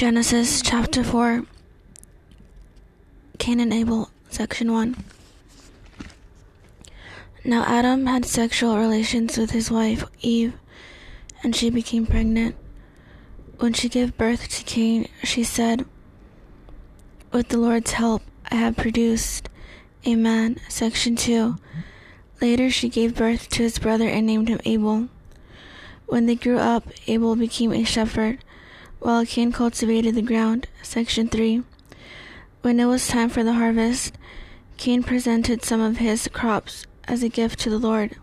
Genesis chapter 4 Cain and Abel, section 1. Now Adam had sexual relations with his wife Eve, and she became pregnant. When she gave birth to Cain, she said, With the Lord's help, I have produced a man, section 2. Later, she gave birth to his brother and named him Abel. When they grew up, Abel became a shepherd while Cain cultivated the ground. Section 3. When it was time for the harvest, Cain presented some of his crops as a gift to the Lord.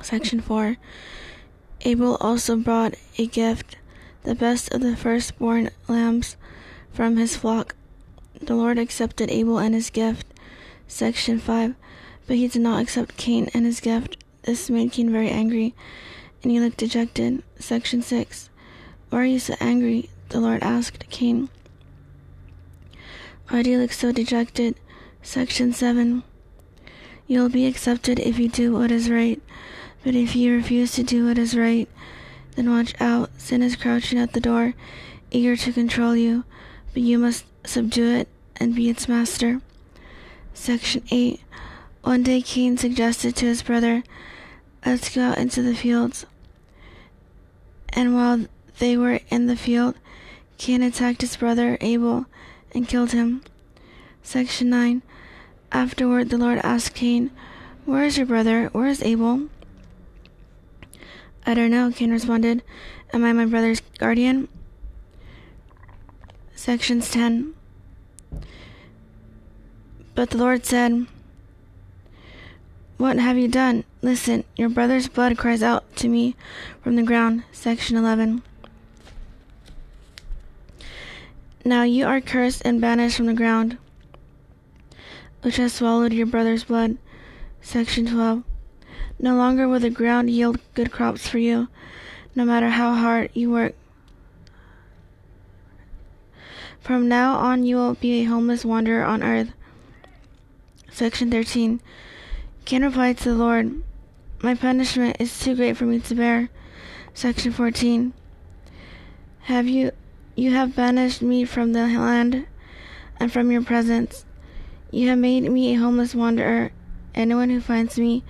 Section 4. Abel also brought a gift, the best of the firstborn lambs from his flock. The Lord accepted Abel and his gift. Section 5. But he did not accept Cain and his gift. This made Cain very angry, and he looked dejected. Section 6. Why are you so angry? The Lord asked Cain. Why do you look so dejected? Section 7. You will be accepted if you do what is right, but if you refuse to do what is right, then watch out. Sin is crouching at the door, eager to control you, but you must subdue it and be its master. Section 8. One day Cain suggested to his brother, Let's go out into the fields. And while they were in the field, Cain attacked his brother Abel and killed him. Section 9. Afterward, the Lord asked Cain, Where is your brother? Where is Abel? I don't know, Cain responded. Am I my brother's guardian? Sections 10. But the Lord said, What have you done? Listen, your brother's blood cries out to me from the ground. Section 11. Now you are cursed and banished from the ground, which has swallowed your brother's blood. Section 12. No longer will the ground yield good crops for you, no matter how hard you work. From now on, you will be a homeless wanderer on earth. Section 13. Cain replied to the Lord, My punishment is too great for me to bear. Section 14. Have you you have banished me from the land and from your presence. You have made me a homeless wanderer. Anyone who finds me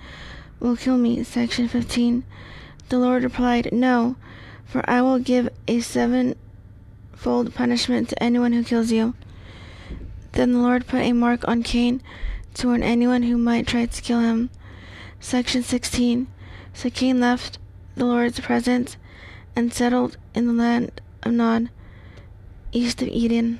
will kill me. Section 15. The Lord replied, No, for I will give a sevenfold punishment to anyone who kills you. Then the Lord put a mark on Cain to warn anyone who might try to kill him. Section 16. So Cain left the Lord's presence and settled in the land of Nod east of Eden.